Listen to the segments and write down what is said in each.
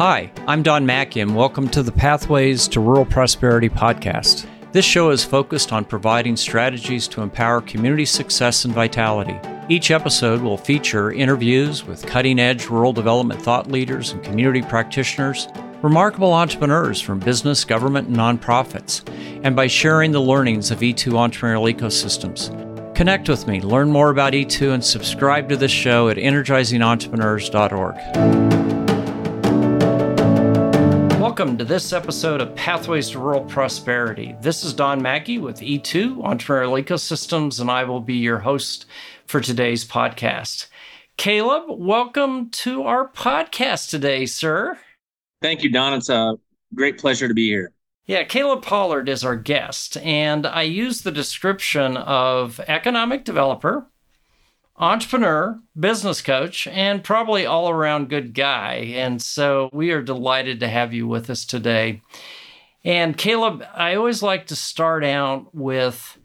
Hi, I'm Don Macke, and welcome to the Pathways to Rural Prosperity podcast. This show is focused on providing strategies to empower community success and vitality. Each episode will feature interviews with cutting edge rural development thought leaders and community practitioners, remarkable entrepreneurs from business, government, and nonprofits, and by sharing the learnings of E2 entrepreneurial ecosystems. Connect with me, learn more about E2, and subscribe to this show at energizingentrepreneurs.org. Welcome to this episode of Pathways to Rural Prosperity. This is Don Macke with E2 Entrepreneurial Ecosystems, and I will be your host for today's podcast. Caleb, welcome to our podcast today, sir. Thank you, Don. It's a great pleasure to be here. Yeah, Caleb Pollard is our guest, and I use the description of economic developer, entrepreneur, business coach, and probably all around good guy. And so we are delighted to have you with us today. And Caleb, I always like to start out with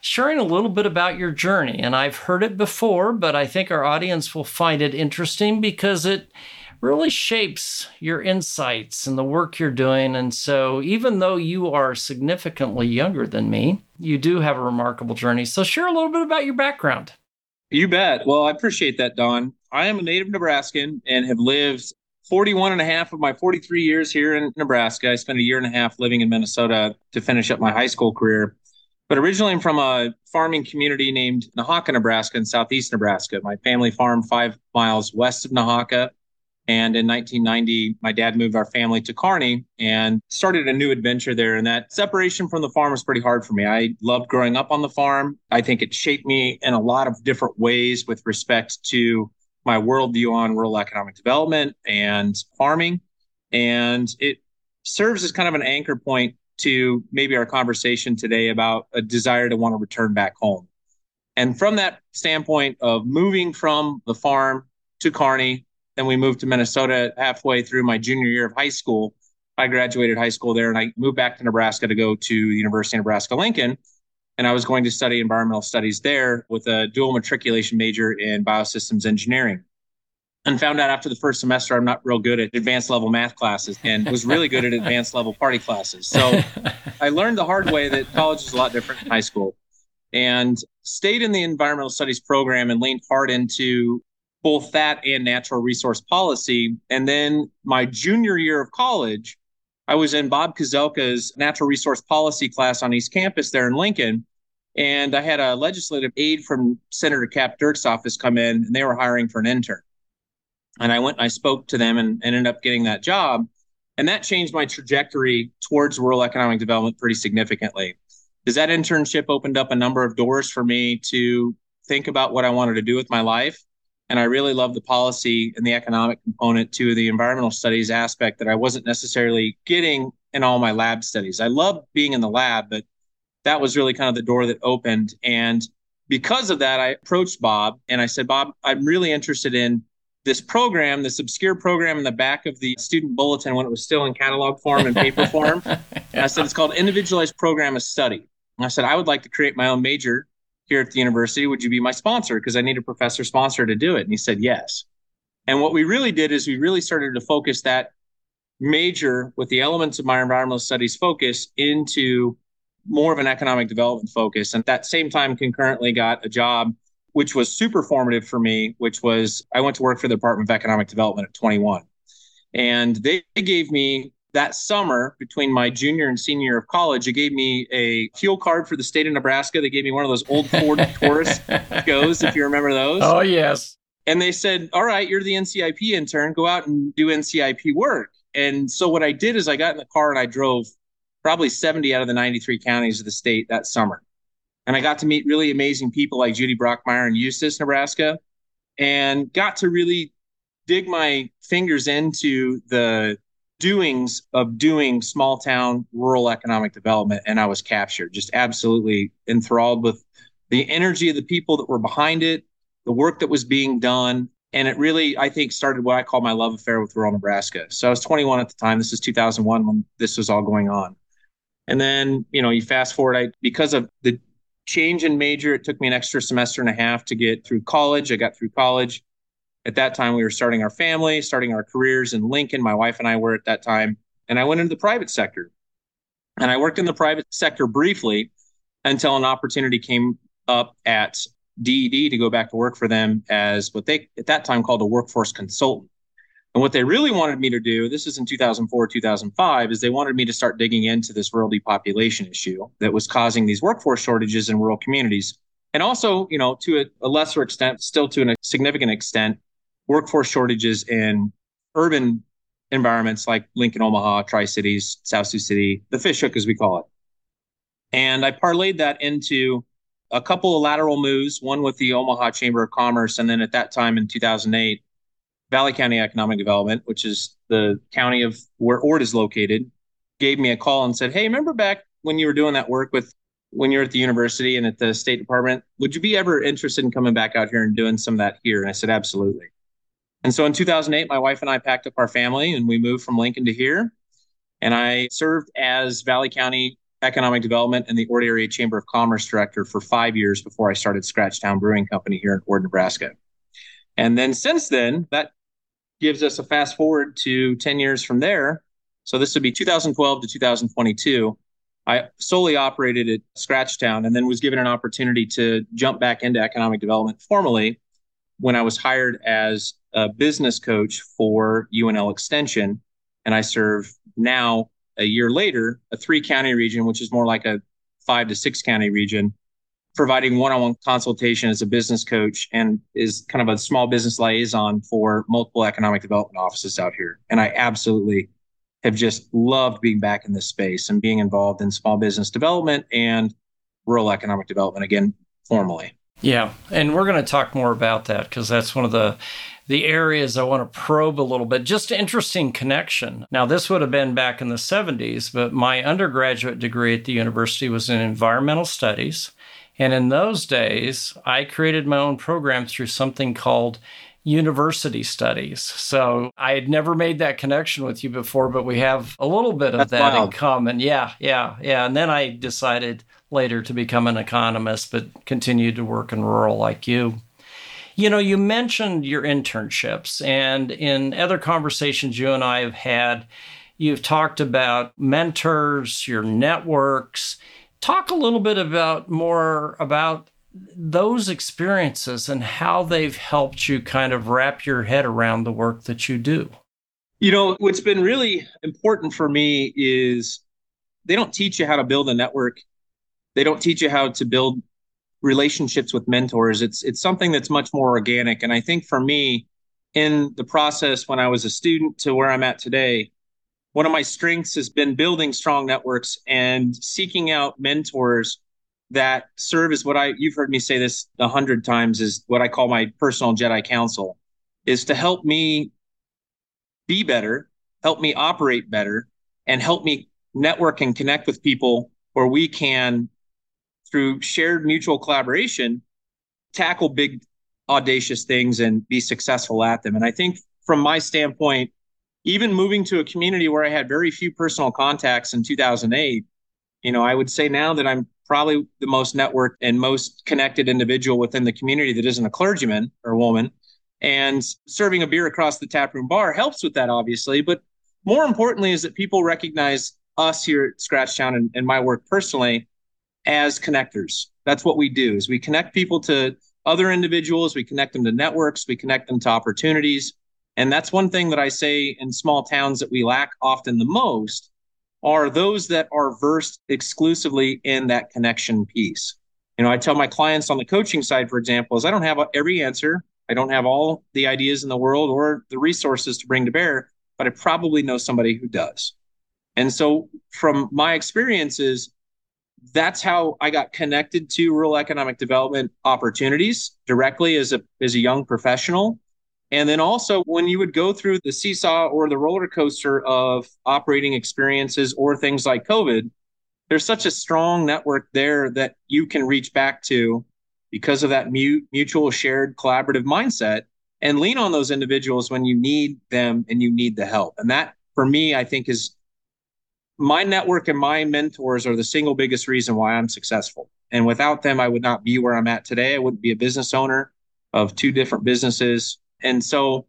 sharing a little bit about your journey. And I've heard it before, but I think our audience will find it interesting because it really shapes your insights and the work you're doing. And so, even though you are significantly younger than me, you do have a remarkable journey. So, share a little bit about your background. You bet. Well, I appreciate that, Don. I am a native Nebraskan and have lived 41 and a half of my 43 years here in Nebraska. I spent a year and a half living in Minnesota to finish up my high school career. But originally, I'm from a farming community named Nehawka, Nebraska, in southeast Nebraska. My family farmed five miles west of Nehawka. And in 1990, my dad moved our family to Kearney and started a new adventure there. And that separation from the farm was pretty hard for me. I loved growing up on the farm. I think it shaped me in a lot of different ways with respect to my worldview on rural economic development and farming. And it serves as kind of an anchor point to maybe our conversation today about a desire to want to return back home. And from that standpoint of moving from the farm to Kearney, then we moved to Minnesota halfway through my junior year of high school. I graduated high school there and I moved back to Nebraska to go to the University of Nebraska Lincoln. And I was going to study environmental studies there with a dual matriculation major in biosystems engineering. And found out after the first semester I'm not real good at advanced level math classes and was really good at advanced level party classes. So I learned the hard way that college is a lot different than high school and stayed in the environmental studies program and leaned hard into both that and natural resource policy. And then my junior year of college, I was in Bob Kozelka's natural resource policy class on East Campus there in Lincoln. And I had a legislative aide from Senator Cap Dierks' office come in, and they were hiring for an intern. And I went and I spoke to them and, and ended up getting that job. And that changed my trajectory towards rural economic development pretty significantly. Because that internship opened up a number of doors for me to think about what I wanted to do with my life and I really love the policy and the economic component to the environmental studies aspect that I wasn't necessarily getting in all my lab studies. I love being in the lab, but that was really kind of the door that opened. And because of that, I approached Bob and I said, Bob, I'm really interested in this program, this obscure program in the back of the student bulletin when it was still in catalog form and paper form. And I said, it's called Individualized Program of Study. And I said, I would like to create my own major here at the university. Would you be my sponsor? Because I need a professor sponsor to do it. And he said, yes. And what we really did is we really started to focus that major with the elements of my environmental studies focus into more of an economic development focus. And at that same time, concurrently got a job, which was super formative for me, which was I went to work for the Department of Economic Development at 21. And they gave me that summer between my junior and senior year of college, it gave me a fuel card for the state of Nebraska. They gave me one of those old Ford Taurus goes, if you remember those. Oh, yes. And they said, All right, you're the NCIP intern. Go out and do NCIP work. And so what I did is I got in the car and I drove probably 70 out of the 93 counties of the state that summer. And I got to meet really amazing people like Judy Brockmeyer in Eustis, Nebraska, and got to really dig my fingers into the doings of doing small town rural economic development and i was captured just absolutely enthralled with the energy of the people that were behind it the work that was being done and it really i think started what i call my love affair with rural nebraska. So i was 21 at the time. This is 2001 when this was all going on. And then you know you fast forward i because of the change in major it took me an extra semester and a half to get through college. I got through college At that time, we were starting our family, starting our careers in Lincoln. My wife and I were at that time. And I went into the private sector. And I worked in the private sector briefly until an opportunity came up at DED to go back to work for them as what they at that time called a workforce consultant. And what they really wanted me to do, this is in 2004, 2005, is they wanted me to start digging into this rural depopulation issue that was causing these workforce shortages in rural communities. And also, you know, to a, a lesser extent, still to a significant extent, workforce shortages in urban environments like Lincoln, Omaha, Tri Cities, South Sioux City, the fishhook as we call it. And I parlayed that into a couple of lateral moves, one with the Omaha Chamber of Commerce, and then at that time in 2008, Valley County Economic Development, which is the county of where Ord is located, gave me a call and said, Hey, remember back when you were doing that work with when you're at the university and at the State Department? Would you be ever interested in coming back out here and doing some of that here? And I said, Absolutely. And so in 2008, my wife and I packed up our family and we moved from Lincoln to here. And I served as Valley County Economic Development and the Ord Area Chamber of Commerce Director for five years before I started Scratchtown Brewing Company here in Ord, Nebraska. And then since then, that gives us a fast forward to 10 years from there. So this would be 2012 to 2022. I solely operated at Scratchtown and then was given an opportunity to jump back into economic development formally when I was hired as a business coach for UNL Extension. And I serve now, a year later, a three county region, which is more like a five to six county region, providing one on one consultation as a business coach and is kind of a small business liaison for multiple economic development offices out here. And I absolutely have just loved being back in this space and being involved in small business development and rural economic development again formally. Yeah, and we're going to talk more about that because that's one of the the areas I want to probe a little bit. Just interesting connection. Now, this would have been back in the 70s, but my undergraduate degree at the university was in environmental studies. And in those days, I created my own program through something called university studies. So I had never made that connection with you before, but we have a little bit of That's that wild. in common. Yeah, yeah, yeah. And then I decided later to become an economist, but continued to work in rural like you. You know, you mentioned your internships, and in other conversations you and I have had, you've talked about mentors, your networks. Talk a little bit about more about those experiences and how they've helped you kind of wrap your head around the work that you do. You know, what's been really important for me is they don't teach you how to build a network. They don't teach you how to build relationships with mentors. It's it's something that's much more organic. And I think for me, in the process when I was a student to where I'm at today, one of my strengths has been building strong networks and seeking out mentors that serve as what I you've heard me say this a hundred times is what I call my personal Jedi council is to help me be better, help me operate better, and help me network and connect with people where we can, through shared mutual collaboration, tackle big audacious things and be successful at them. And I think from my standpoint, even moving to a community where I had very few personal contacts in 2008, you know, I would say now that I'm probably the most networked and most connected individual within the community that isn't a clergyman or woman. And serving a beer across the taproom bar helps with that, obviously. But more importantly, is that people recognize us here at Scratchtown and, and my work personally as connectors. That's what we do is we connect people to other individuals, we connect them to networks, we connect them to opportunities. And that's one thing that I say in small towns that we lack often the most are those that are versed exclusively in that connection piece. You know, I tell my clients on the coaching side, for example, is I don't have every answer. I don't have all the ideas in the world or the resources to bring to bear, but I probably know somebody who does. And so from my experiences, that's how I got connected to rural economic development opportunities directly as a as a young professional and then also, when you would go through the seesaw or the roller coaster of operating experiences or things like COVID, there's such a strong network there that you can reach back to because of that mutual shared collaborative mindset and lean on those individuals when you need them and you need the help. And that, for me, I think is my network and my mentors are the single biggest reason why I'm successful. And without them, I would not be where I'm at today. I wouldn't be a business owner of two different businesses And so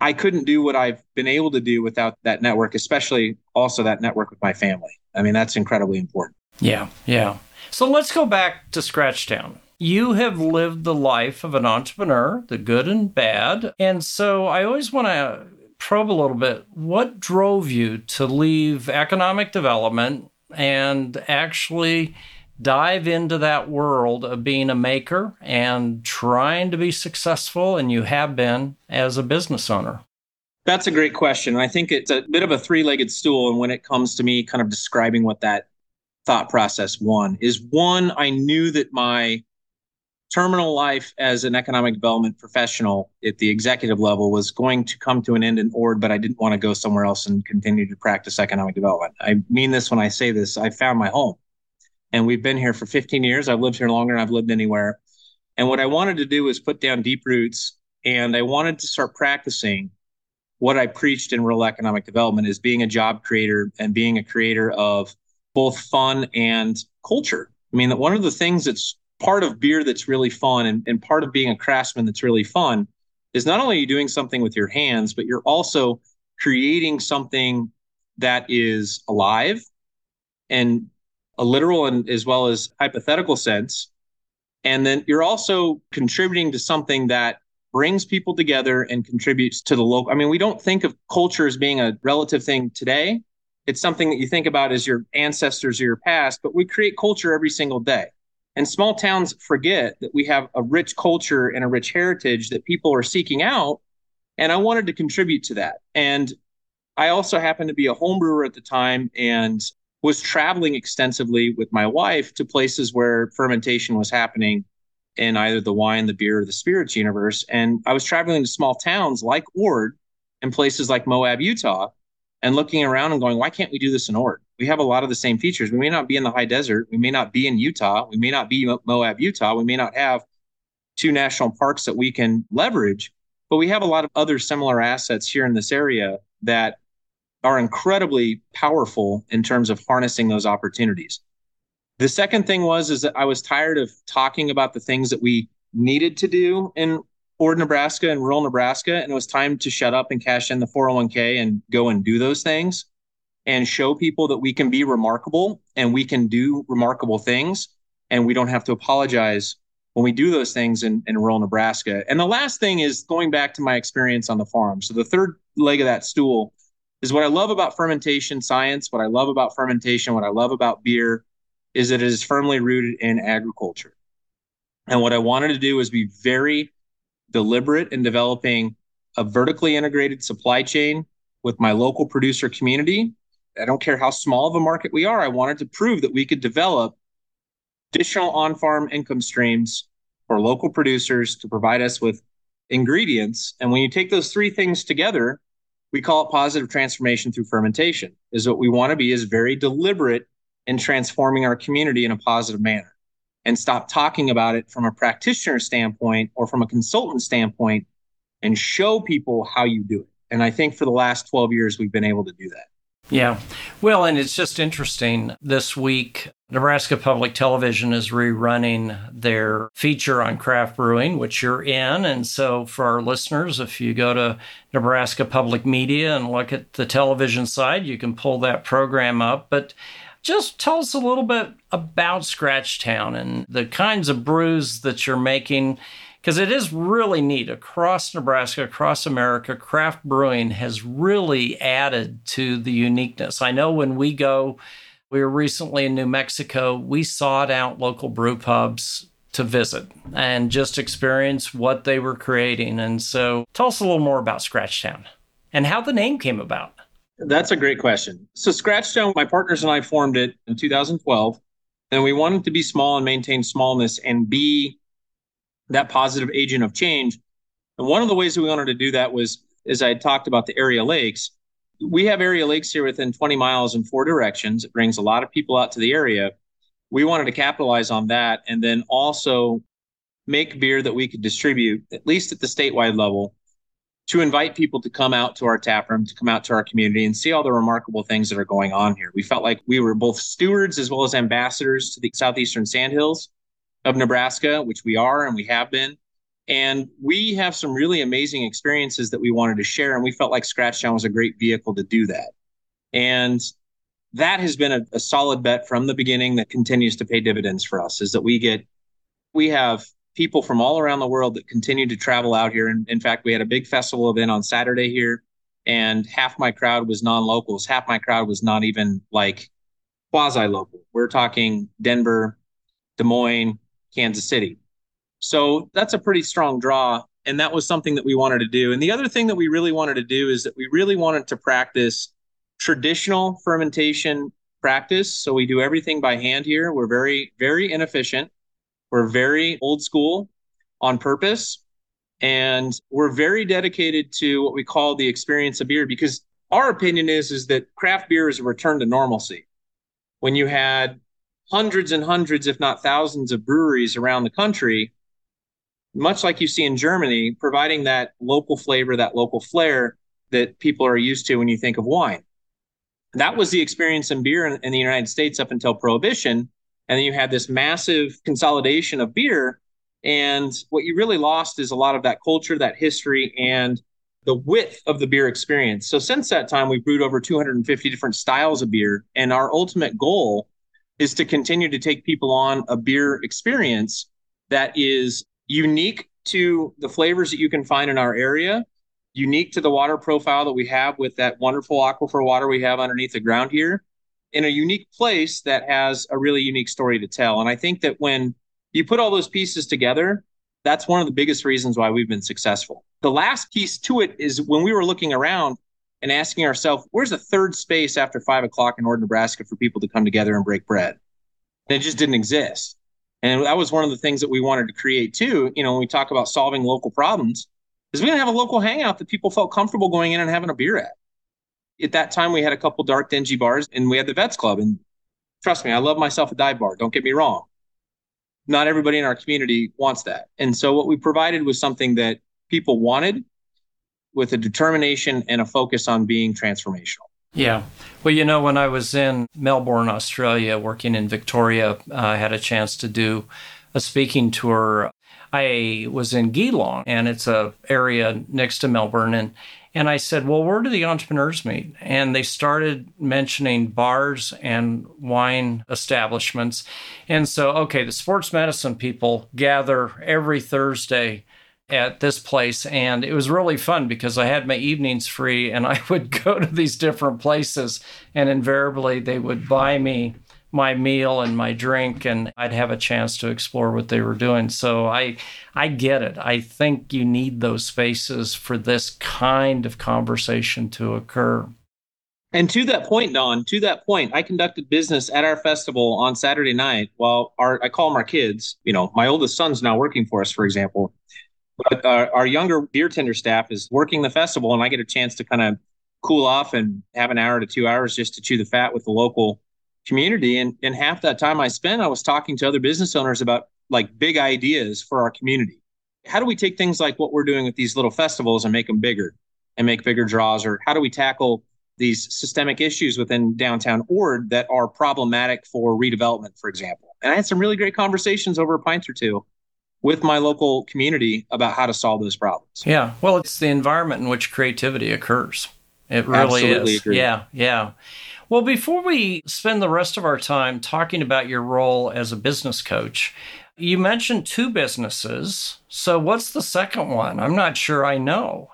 I couldn't do what I've been able to do without that network, especially also that network with my family. I mean, that's incredibly important. Yeah, yeah. So let's go back to Scratchtown. You have lived the life of an entrepreneur, the good and bad. And so I always want to probe a little bit. What drove you to leave economic development and actually dive into that world of being a maker and trying to be successful? And you have been as a business owner. That's a great question. I think it's a bit of a three legged stool. And when it comes to me kind of describing what that thought process one is one, I knew that my terminal life as an economic development professional at the executive level was going to come to an end in Ord, but I didn't want to go somewhere else and continue to practice economic development. I mean this when I say this. I found my home and we've been here for 15 years. I've lived here longer than I've lived anywhere. And what I wanted to do was put down deep roots and I wanted to start practicing what I preached in rural economic development is being a job creator and being a creator of both fun and culture. I mean, one of the things that's part of beer that's really fun and, and part of being a craftsman that's really fun is not only are you doing something with your hands, but you're also creating something that is alive and a literal and as well as hypothetical sense. And then you're also contributing to something that brings people together and contributes to the local. I mean, we don't think of culture as being a relative thing today. It's something that you think about as your ancestors or your past, but we create culture every single day. And small towns forget that we have a rich culture and a rich heritage that people are seeking out. And I wanted to contribute to that. And I also happened to be a home brewer at the time and was traveling extensively with my wife to places where fermentation was happening in either the wine, the beer, or the spirits universe. And I was traveling to small towns like Ord and places like Moab, Utah, and looking around and going, why can't we do this in Ord? We have a lot of the same features. We may not be in the high desert. We may not be in Utah. We may not be Moab, Utah. We may not have two national parks that we can leverage, but we have a lot of other similar assets here in this area that are incredibly powerful in terms of harnessing those opportunities. The second thing was is that I was tired of talking about the things that we needed to do in Ord, Nebraska and rural Nebraska, and it was time to shut up and cash in the 401k and go and do those things and show people that we can be remarkable and we can do remarkable things and we don't have to apologize when we do those things in, in rural Nebraska. And the last thing is going back to my experience on the farm. So the third leg of that stool is what I love about fermentation science, what I love about fermentation, what I love about beer is that it is firmly rooted in agriculture. And what I wanted to do was be very deliberate in developing a vertically integrated supply chain with my local producer community I don't care how small of a market we are. I wanted to prove that we could develop additional on farm income streams for local producers to provide us with ingredients. And when you take those three things together, we call it positive transformation through fermentation. Is what we want to be is very deliberate in transforming our community in a positive manner and stop talking about it from a practitioner standpoint or from a consultant standpoint and show people how you do it. And I think for the last 12 years, we've been able to do that. Yeah. Well, and it's just interesting. This week, Nebraska Public Television is rerunning their feature on craft brewing, which you're in. And so, for our listeners, if you go to Nebraska Public Media and look at the television side, you can pull that program up. But just tell us a little bit about Scratchtown and the kinds of brews that you're making because it is really neat across Nebraska, across America. Craft brewing has really added to the uniqueness. I know when we go, we were recently in New Mexico, we sought out local brew pubs to visit and just experience what they were creating. And so tell us a little more about Scratchtown and how the name came about. That's a great question. So, Scratchtown, my partners and I formed it in 2012, and we wanted to be small and maintain smallness and be that positive agent of change. And one of the ways that we wanted to do that was, as I talked about the area lakes, we have area lakes here within 20 miles in four directions. It brings a lot of people out to the area. We wanted to capitalize on that and then also make beer that we could distribute, at least at the statewide level, to invite people to come out to our tap room, to come out to our community and see all the remarkable things that are going on here. We felt like we were both stewards as well as ambassadors to the Southeastern Sandhills of Nebraska, which we are and we have been. And we have some really amazing experiences that we wanted to share. And we felt like Scratchtown was a great vehicle to do that. And that has been a, a solid bet from the beginning that continues to pay dividends for us is that we get, we have people from all around the world that continue to travel out here. And in fact, we had a big festival event on Saturday here, and half my crowd was non locals. Half my crowd was not even like quasi local. We're talking Denver, Des Moines, Kansas City. So that's a pretty strong draw. And that was something that we wanted to do. And the other thing that we really wanted to do is that we really wanted to practice traditional fermentation practice. So we do everything by hand here. We're very, very inefficient. We're very old school on purpose. And we're very dedicated to what we call the experience of beer because our opinion is, is that craft beer is a return to normalcy. When you had hundreds and hundreds, if not thousands, of breweries around the country, much like you see in Germany, providing that local flavor, that local flair that people are used to when you think of wine. That was the experience in beer in, in the United States up until Prohibition. And then you had this massive consolidation of beer. And what you really lost is a lot of that culture, that history, and the width of the beer experience. So since that time, we've brewed over 250 different styles of beer. And our ultimate goal is to continue to take people on a beer experience that is unique to the flavors that you can find in our area, unique to the water profile that we have with that wonderful aquifer water we have underneath the ground here, in a unique place that has a really unique story to tell. And I think that when you put all those pieces together, that's one of the biggest reasons why we've been successful. The last piece to it is when we were looking around and asking ourselves, where's a third space after five o'clock in Ord, Nebraska for people to come together and break bread? And it just didn't exist. And that was one of the things that we wanted to create too. You know, when we talk about solving local problems, is we didn't have a local hangout that people felt comfortable going in and having a beer at. At that time, we had a couple dark, dingy bars, and we had the Vets Club. And trust me, I love myself a dive bar. Don't get me wrong. Not everybody in our community wants that. And so, what we provided was something that people wanted with a determination and a focus on being transformational. Yeah. Well, you know, when I was in Melbourne, Australia, working in Victoria, I had a chance to do a speaking tour. I was in Geelong, and it's a area next to Melbourne, and and I said, "Well, where do the entrepreneurs meet?" And they started mentioning bars and wine establishments, and so okay, the sports medicine people gather every Thursday at this place and it was really fun because I had my evenings free and I would go to these different places and invariably they would buy me my meal and my drink and I'd have a chance to explore what they were doing. So I I get it. I think you need those spaces for this kind of conversation to occur. And to that point, Don, to that point, I conducted business at our festival on Saturday night while our I call them our kids, you know, my oldest son's now working for us, for example. But our younger beer tender staff is working the festival, and I get a chance to kind of cool off and have an hour to two hours just to chew the fat with the local community. And and half that time I spent, I was talking to other business owners about like big ideas for our community. How do we take things like what we're doing with these little festivals and make them bigger and make bigger draws? Or how do we tackle these systemic issues within downtown Ord that are problematic for redevelopment, for example? And I had some really great conversations over a pint or two with my local community about how to solve those problems. Yeah. Well, it's the environment in which creativity occurs. It really Absolutely is. Agree. Yeah. Yeah. Well, before we spend the rest of our time talking about your role as a business coach, you mentioned two businesses. So, what's the second one? I'm not sure I know.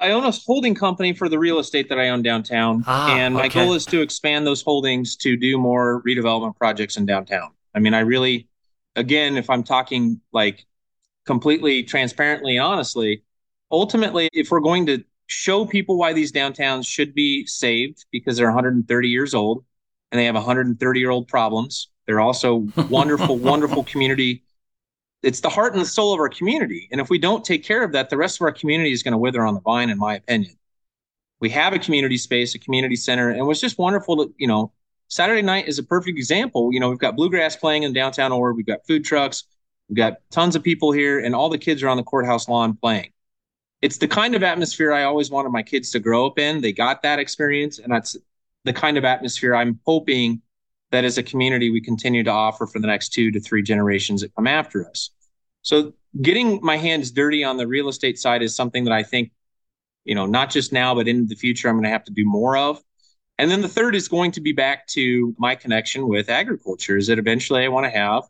I own a holding company for the real estate that I own downtown. Ah, and my okay. goal is to expand those holdings to do more redevelopment projects in downtown. I mean, I really, again, if I'm talking like completely transparently honestly, ultimately, if we're going to show people why these downtowns should be saved because they're 130 years old and they have 130 year old problems, they're also wonderful, wonderful community. It's the heart and the soul of our community. And if we don't take care of that, the rest of our community is going to wither on the vine, in my opinion. We have a community space, a community center, and it was just wonderful to, you know, Saturday night is a perfect example. You know, we've got bluegrass playing in downtown or we've got food trucks, we've got tons of people here, and all the kids are on the courthouse lawn playing. It's the kind of atmosphere I always wanted my kids to grow up in. They got that experience, and that's the kind of atmosphere I'm hoping that as a community we continue to offer for the next two to three generations that come after us. So getting my hands dirty on the real estate side is something that I think, you know, not just now, but in the future, I'm going to have to do more of. And then the third is going to be back to my connection with agriculture is that eventually I want to have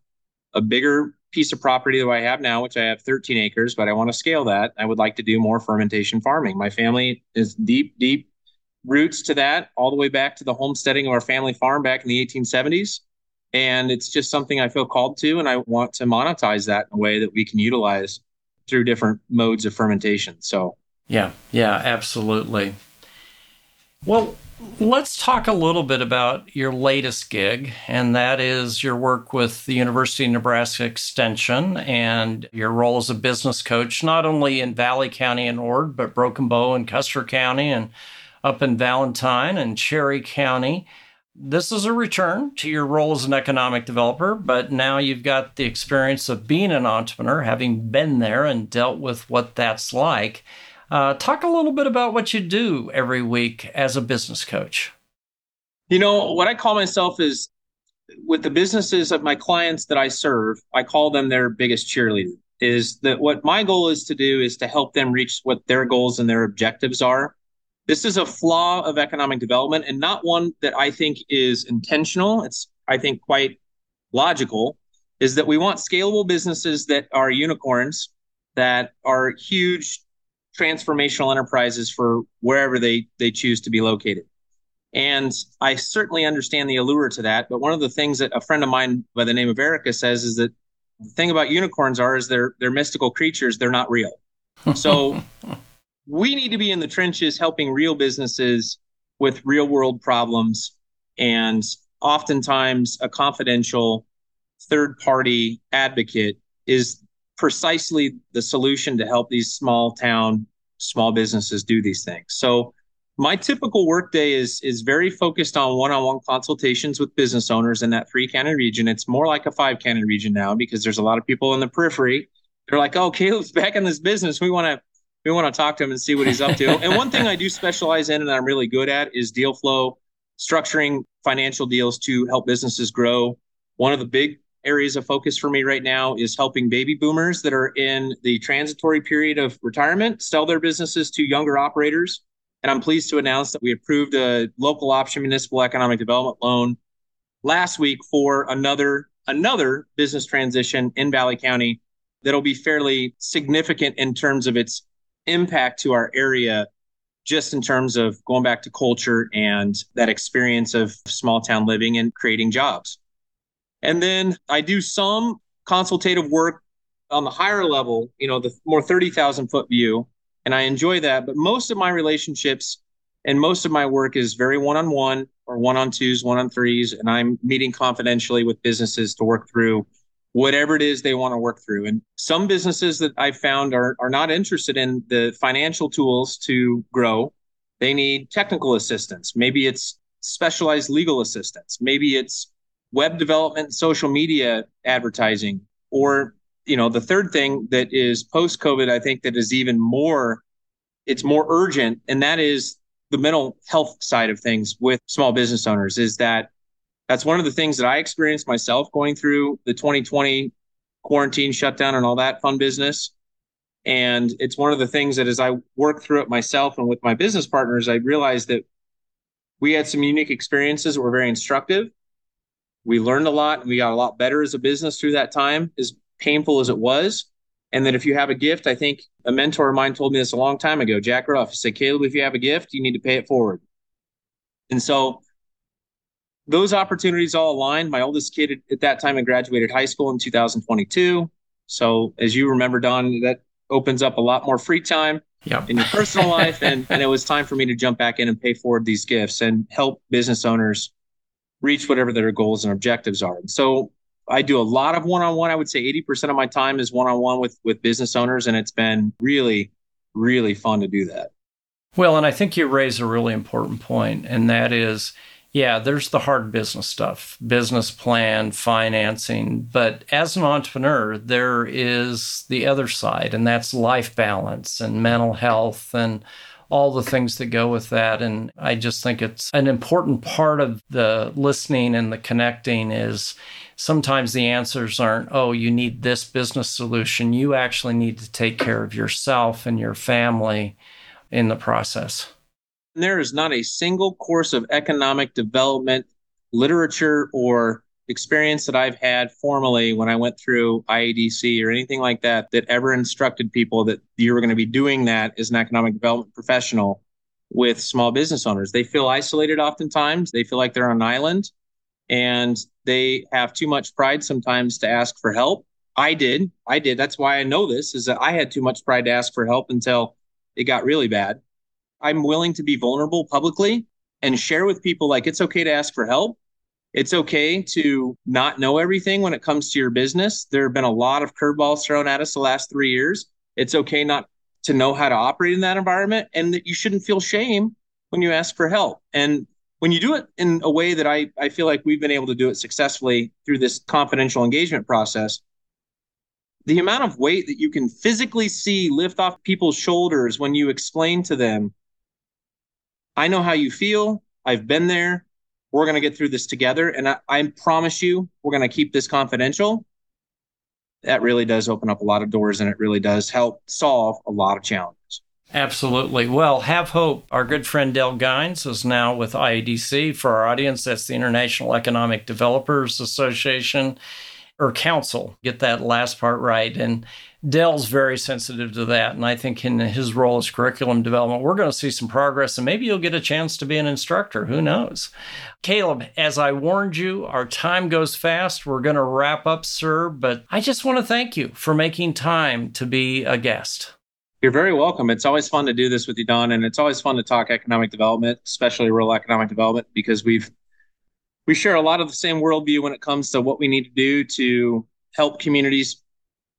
a bigger piece of property that I have now, which I have 13 acres, but I want to scale that. I would like to do more fermentation farming. My family is deep, deep roots to that, all the way back to the homesteading of our family farm back in the 1870s. And it's just something I feel called to, and I want to monetize that in a way that we can utilize through different modes of fermentation. So, yeah, yeah, absolutely. Well, let's talk a little bit about your latest gig, and that is your work with the University of Nebraska Extension and your role as a business coach, not only in Valley County and Ord, but Broken Bow and Custer County and up in Valentine and Cherry County this is a return to your role as an economic developer, but now you've got the experience of being an entrepreneur, having been there and dealt with what that's like. Uh, talk a little bit about what you do every week as a business coach. You know, what I call myself is with the businesses of my clients that I serve, I call them their biggest cheerleader. Is that what my goal is to do is to help them reach what their goals and their objectives are this is a flaw of economic development and not one that I think is intentional. It's, I think, quite logical, is that we want scalable businesses that are unicorns, that are huge transformational enterprises for wherever they, they choose to be located. And I certainly understand the allure to that. But one of the things that a friend of mine by the name of Erica says is that the thing about unicorns are is they're they're mystical creatures, they're not real. So we need to be in the trenches helping real businesses with real world problems and oftentimes a confidential third party advocate is precisely the solution to help these small town small businesses do these things so my typical workday is is very focused on one-on-one consultations with business owners in that three county region it's more like a five county region now because there's a lot of people in the periphery they're like oh caleb's back in this business we want to we want to talk to him and see what he's up to. and one thing I do specialize in and I'm really good at is deal flow, structuring financial deals to help businesses grow. One of the big areas of focus for me right now is helping baby boomers that are in the transitory period of retirement sell their businesses to younger operators. And I'm pleased to announce that we approved a local option municipal economic development loan last week for another another business transition in Valley County that'll be fairly significant in terms of its impact to our area just in terms of going back to culture and that experience of small town living and creating jobs. And then I do some consultative work on the higher level, you know, the more 30,000 foot view. And I enjoy that. But most of my relationships and most of my work is very one on one or one on twos, one on threes. And I'm meeting confidentially with businesses to work through whatever it is they want to work through. And some businesses that I've found are, are not interested in the financial tools to grow. They need technical assistance. Maybe it's specialized legal assistance. Maybe it's web development, social media advertising, or you know, the third thing that is post COVID, I think that is even more, it's more urgent, and that is the mental health side of things with small business owners. Is that that's one of the things that I experienced myself going through the 2020 quarantine shutdown and all that fun business. And it's one of the things that as I worked through it myself and with my business partners, I realized that we had some unique experiences that were very instructive. We learned a lot and we got a lot better as a business through that time, as painful as it was. And that if you have a gift, I think a mentor of mine told me this a long time ago, Jack Ruff. He said, Caleb, if you have a gift, you need to pay it forward. And so those opportunities all aligned. My oldest kid at that time had graduated high school in 2022. So as you remember, Don, that opens up a lot more free time yep. in your personal life. And, and it was time for me to jump back in and pay forward these gifts and help business owners reach whatever their goals and objectives are. And so I do a lot of one-on-one. I would say 80% of my time is one-on-one with with business owners. And it's been really, really fun to do that. Well, and I think you raise a really important point, and that is yeah, there's the hard business stuff, business plan, financing. But as an entrepreneur, there is the other side, and that's life balance and mental health and all the things that go with that. And I just think it's an important part of the listening and the connecting is sometimes the answers aren't, oh, you need this business solution. You actually need to take care of yourself and your family in the process. There is not a single course of economic development literature or experience that I've had formally when I went through IEDC or anything like that that ever instructed people that you were going to be doing that as an economic development professional with small business owners. They feel isolated oftentimes. They feel like they're on an island and they have too much pride sometimes to ask for help. I did. I did. That's why I know this is that I had too much pride to ask for help until it got really bad. I'm willing to be vulnerable publicly and share with people like it's okay to ask for help it's okay to not know everything when it comes to your business. There have been a lot of curveballs thrown at us the last three years. It's okay not to know how to operate in that environment and that you shouldn't feel shame when you ask for help. And when you do it in a way that I, I feel like we've been able to do it successfully through this confidential engagement process, the amount of weight that you can physically see lift off people's shoulders when you explain to them, I know how you feel. I've been there we're going to get through this together. And I, I promise you, we're going to keep this confidential. That really does open up a lot of doors and it really does help solve a lot of challenges. Absolutely. Well, have hope. Our good friend Del Gines is now with IEDC. For our audience, that's the International Economic Developers Association or Council. Get that last part right. And Del's very sensitive to that. And I think in his role as curriculum development, we're going to see some progress and maybe you'll get a chance to be an instructor. Who knows? Caleb, as I warned you, our time goes fast. We're going to wrap up, sir. But I just want to thank you for making time to be a guest. You're very welcome. It's always fun to do this with you, Don, and it's always fun to talk economic development, especially rural economic development, because we've we share a lot of the same worldview when it comes to what we need to do to help communities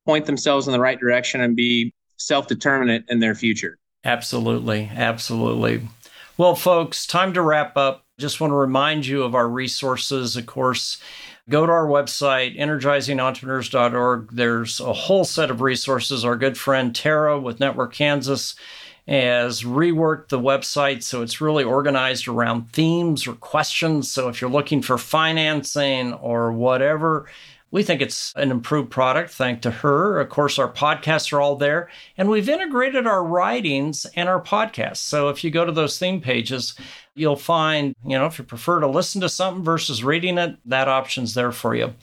point themselves in the right direction and be self determinant in their future. Absolutely. Absolutely. Well, folks, time to wrap up. Just want to remind you of our resources. Of course, go to our website, energizingentrepreneurs.org. There's a whole set of resources. Our good friend Tara with Network Kansas has reworked the website so it's really organized around themes or questions. So if you're looking for financing or whatever, we think it's an improved product, thanks to her. Of course, our podcasts are all there, and we've integrated our writings and our podcasts. So if you go to those theme pages, you'll find, you know, if you prefer to listen to something versus reading it, that option's there for you.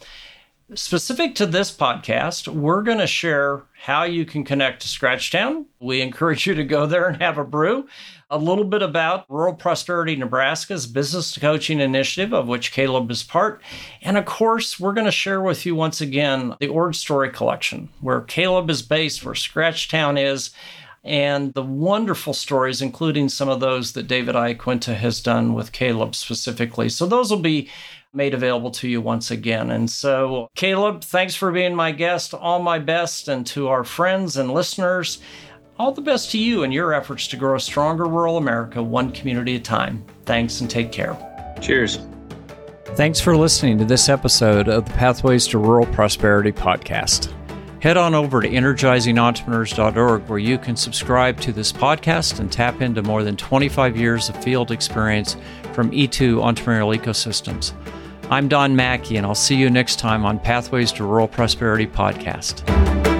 Specific to this podcast, we're going to share how you can connect to Scratchtown. We encourage you to go there and have a brew. A little bit about Rural Prosperity Nebraska's business coaching initiative, of which Caleb is part. And of course, we're going to share with you once again the Ord Story Collection, where Caleb is based, where Scratchtown is and the wonderful stories, including some of those that David Iaquinta has done with Caleb specifically. So those will be made available to you once again. And so, Caleb, thanks for being my guest. All my best. And to our friends and listeners, all the best to you in your efforts to grow a stronger rural America, one community at a time. Thanks and take care. Cheers. Thanks for listening to this episode of the Pathways to Rural Prosperity podcast. Head on over to energizingentrepreneurs.org where you can subscribe to this podcast and tap into more than 25 years of field experience from E2 entrepreneurial ecosystems. I'm Don Macke, and I'll see you next time on Pathways to Rural Prosperity podcast.